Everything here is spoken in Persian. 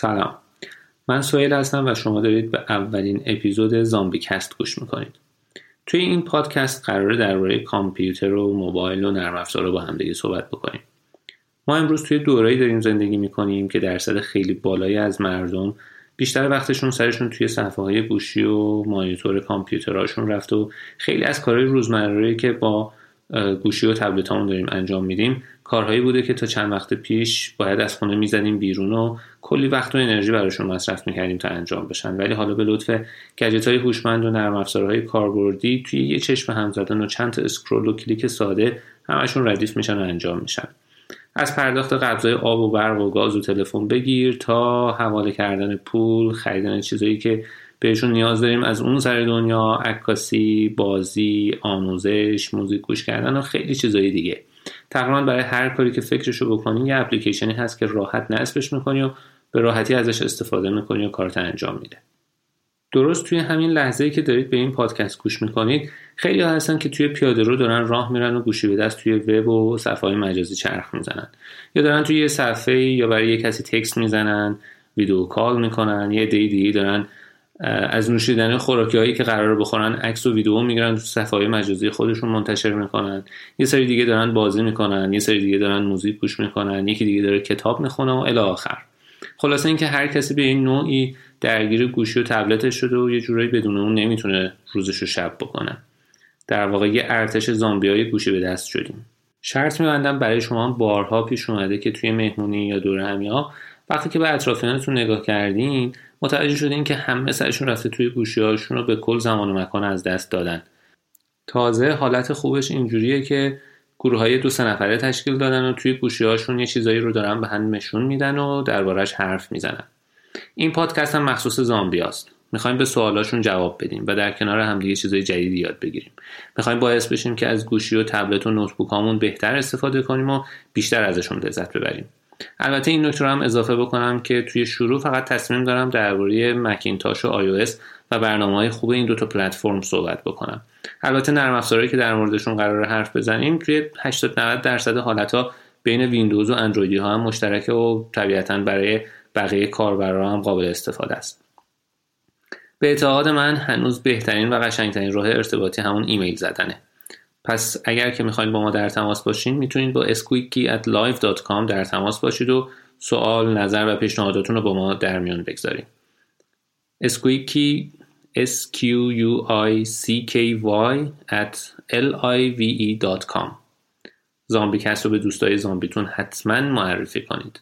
سلام. من سویل هستم و شما دارید به اولین اپیزود زامبی کست گوش می‌کنید. توی این پادکست قراره درباره کامپیوتر و موبایل و نرم افزار با همدیگه صحبت بکنیم. ما امروز توی دوره‌ای داریم زندگی می‌کنیم که درصد خیلی بالایی از مردم بیشتر وقتشون سرشون توی صفحه های گوشی و مانیتور کامپیوترهاشون رفت و خیلی از کارهای روزمره که با گوشی و تبلت داریم انجام میدیم. کارهایی بوده که تا چند وقت پیش باید از خونه می‌زدیم بیرون و کلی وقت و انرژی براشون مصرف می‌کردیم تا انجام بشن. ولی حالا به لطف گجت های هوشمند و نرم افزارهای کاربردی توی یه چشم هم زدن و چند تا scroll و کلیک ساده همشون ردیف میشن و انجام میشن. از پرداخت قبضای آب و برق و گاز و تلفن بگیر تا حواله کردن پول خریدن چیزایی که بهشون نیاز داریم از اون سر دنیا عکاسی بازی آموزش موزیک گوش کردن و خیلی چیزایی دیگه. تقریبا برای هر کاری که فکرشو بکنی یه اپلیکیشنی هست که راحت نصبش می‌کنی و به راحتی ازش استفاده می‌کنی و کارت انجام میده. درست توی همین لحظه که دارید به این پادکست گوش می‌کنید خیلی هستن که توی پیاده رو دارن راه میرن و گوشی به دست توی وب و صفحه مجازی چرخ می‌زنن. یا دارن توی یه صفحه یا برای یه کسی تکست می‌زنن ویدیو کال می‌کنن یه دی دارن از نوشیدن خوراکی هایی که قرار بخورن عکس و ویدیو می‌گیرن تو صفحه مجازی خودشون منتشر می‌کنن. یه سری دیگه دارن بازی می‌کنن یه سری دیگه دارن موزیک گوش می‌کنن یکی دیگه داره کتاب می‌خونه و الی آخر. خلاصه اینکه هر کسی به این نوعی درگیر گوشی و تبلتش شده و یه جورایی بدون اون نمی‌تونه روزش رو شب بکنه. در واقع یه ارتش زامبی های گوشی به دست شدیم. شرط میبندم برای شما بارها پیش اومده که توی مهمونی یا دور همیا وقتی که به اطرافیانتون نگاه کردین متوجه شدین که همه سرشون رفته توی گوشی رو به کل زمان و مکان از دست دادن. تازه حالت خوبش اینجوریه که گروه های دو سه نفره تشکیل دادن و توی گوشی هاشون یه چیزایی رو دارن به هم نشون میدن و دربارش حرف می‌زنن. این پادکست هم مخصوص زامبی است. می‌خوایم به سوالاشون جواب بدیم و در کنار همدیگه چیزای جدیدی یاد بگیریم. می‌خوایم باعث بشیم که از گوشی و تبلت و نوتبوک بهتر استفاده کنیم و بیشتر ازشون لذت ببریم. البته این نکته هم اضافه بکنم که توی شروع فقط تصمیم دارم درباره مکینتاش و iOS و برنامه های خوب این دوتا پلتفرم صحبت بکنم. البته نرم افزارهایی که در موردشون قرار حرف بزنیم توی 80 90 درصد حالتها بین ویندوز و اندرویدی ها هم مشترکه و طبیعتا برای بقیه کاربران هم قابل استفاده است. به اعتقاد من هنوز بهترین و قشنگترین راه ارتباطی همون ایمیل زدنه. پس اگر که می‌خواین با ما در تماس باشین می‌تونید با squeaky در تماس باشید و سوال، نظر و پیشنهاداتون رو با ما در میان بگذارید. squeaky s q u i c k y at l i v e زامبی کست رو به دوستای زامبیتون حتما معرفی کنید.